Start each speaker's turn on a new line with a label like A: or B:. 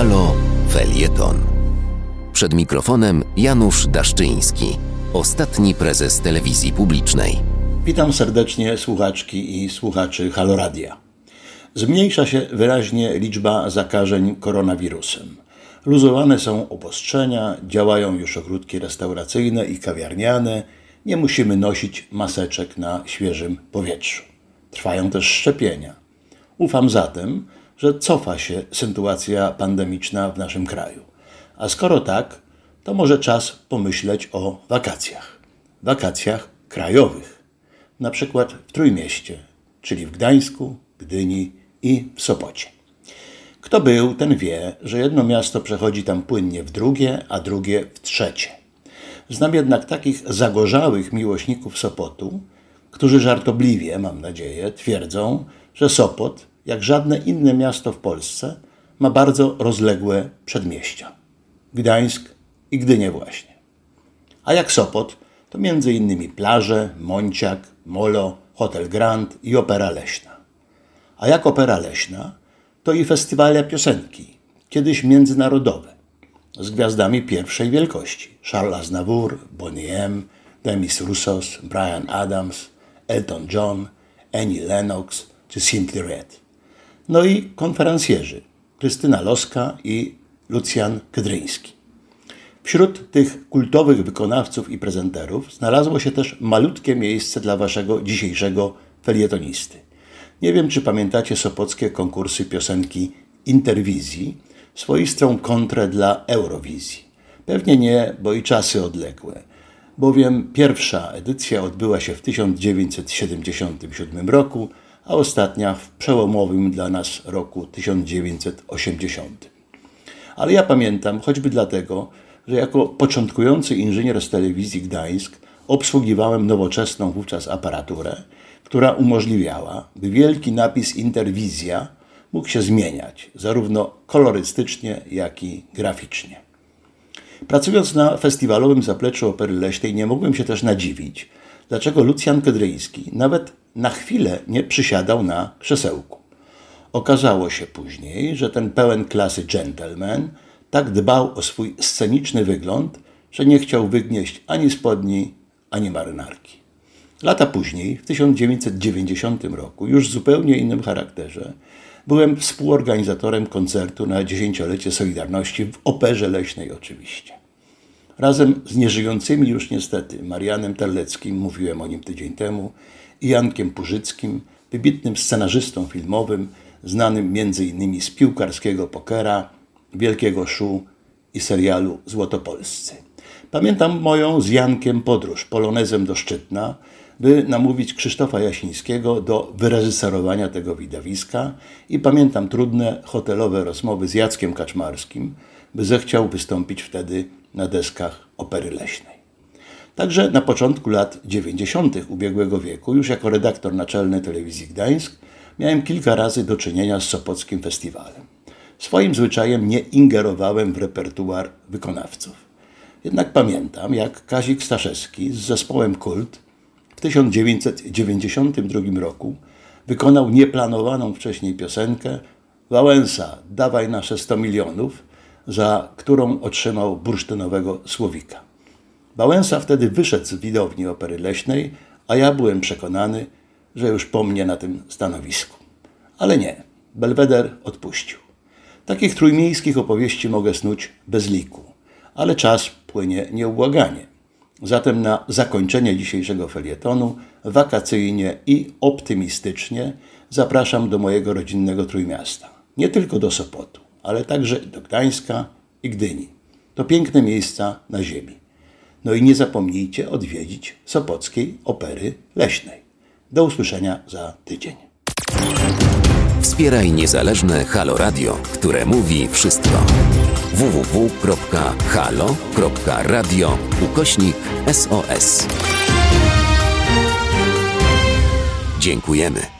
A: Halo Felieton. Przed mikrofonem Janusz Daszczyński, ostatni prezes telewizji publicznej.
B: Witam serdecznie słuchaczki i słuchaczy Haloradia. Zmniejsza się wyraźnie liczba zakażeń koronawirusem. Luzowane są obostrzenia, działają już ogródki restauracyjne i kawiarniane, nie musimy nosić maseczek na świeżym powietrzu. Trwają też szczepienia. Ufam zatem, że cofa się sytuacja pandemiczna w naszym kraju. A skoro tak, to może czas pomyśleć o wakacjach. Wakacjach krajowych. Na przykład w Trójmieście, czyli w Gdańsku, Gdyni i w Sopocie. Kto był, ten wie, że jedno miasto przechodzi tam płynnie w drugie, a drugie w trzecie. Znam jednak takich zagorzałych miłośników Sopotu, którzy żartobliwie, mam nadzieję, twierdzą, że Sopot, jak żadne inne miasto w Polsce, ma bardzo rozległe przedmieścia. Gdańsk i Gdynię właśnie. A jak Sopot, to między innymi plaże, Monciak, Molo, Hotel Grand i Opera Leśna. A jak Opera Leśna, to i festiwale piosenki, kiedyś międzynarodowe, z gwiazdami pierwszej wielkości. Charles Aznavour, Bonnie M., Demis Roussos, Brian Adams, Elton John, Annie Lennox czy Simply Red. No i konferencjerzy Krystyna Loska i Lucjan Kedryński. Wśród tych kultowych wykonawców i prezenterów znalazło się też malutkie miejsce dla waszego dzisiejszego felietonisty. Nie wiem, czy pamiętacie sopockie konkursy piosenki Interwizji, swoistą kontrę dla Eurowizji. Pewnie nie, bo i czasy odległe. Bowiem pierwsza edycja odbyła się w 1977 roku, a ostatnia w przełomowym dla nas roku 1980. Ale ja pamiętam, choćby dlatego, że jako początkujący inżynier z telewizji Gdańsk obsługiwałem nowoczesną wówczas aparaturę, która umożliwiała, by wielki napis Interwizja mógł się zmieniać, zarówno kolorystycznie, jak i graficznie. Pracując na festiwalowym zapleczu Opery Leśnej nie mogłem się też nadziwić, dlaczego Lucjan Kedryński nawet na chwilę nie przysiadał na krzesełku. Okazało się później, że ten pełen klasy gentleman tak dbał o swój sceniczny wygląd, że nie chciał wygnieść ani spodni, ani marynarki. Lata później, w 1990 roku, już w zupełnie innym charakterze, byłem współorganizatorem koncertu na dziesięciolecie Solidarności w Operze Leśnej oczywiście. Razem z nieżyjącymi już niestety Marianem Terleckim, mówiłem o nim tydzień temu, i Jankiem Purzyckim, wybitnym scenarzystą filmowym, znanym m.in. z piłkarskiego pokera, Wielkiego Szu i serialu Złotopolscy. Pamiętam moją z Jankiem podróż polonezem do Szczytna, by namówić Krzysztofa Jasińskiego do wyreżyserowania tego widowiska i pamiętam trudne hotelowe rozmowy z Jackiem Kaczmarskim, by zechciał wystąpić wtedy na deskach opery leśnej. Także na początku lat 90. ubiegłego wieku, już jako redaktor naczelny telewizji Gdańsk, miałem kilka razy do czynienia z Sopockim Festiwalem. Swoim zwyczajem nie ingerowałem w repertuar wykonawców. Jednak pamiętam, jak Kazik Staszewski z zespołem Kult w 1992 roku wykonał nieplanowaną wcześniej piosenkę Wałęsa, dawaj nasze 100 milionów, za którą otrzymał bursztynowego słowika. Wałęsa wtedy wyszedł z widowni opery leśnej, a ja byłem przekonany, że już po mnie na tym stanowisku. Ale nie, Belweder odpuścił. Takich trójmiejskich opowieści mogę snuć bez liku, ale czas płynie nieubłaganie. Zatem na zakończenie dzisiejszego felietonu wakacyjnie i optymistycznie zapraszam do mojego rodzinnego Trójmiasta. Nie tylko do Sopotu, ale także do Gdańska i Gdyni. To piękne miejsca na ziemi. No i nie zapomnijcie odwiedzić Sopockiej Opery Leśnej. Do usłyszenia za tydzień.
A: Wspieraj niezależne Halo Radio, które mówi wszystko. www.halo.radio ukośnik SOS. Dziękujemy.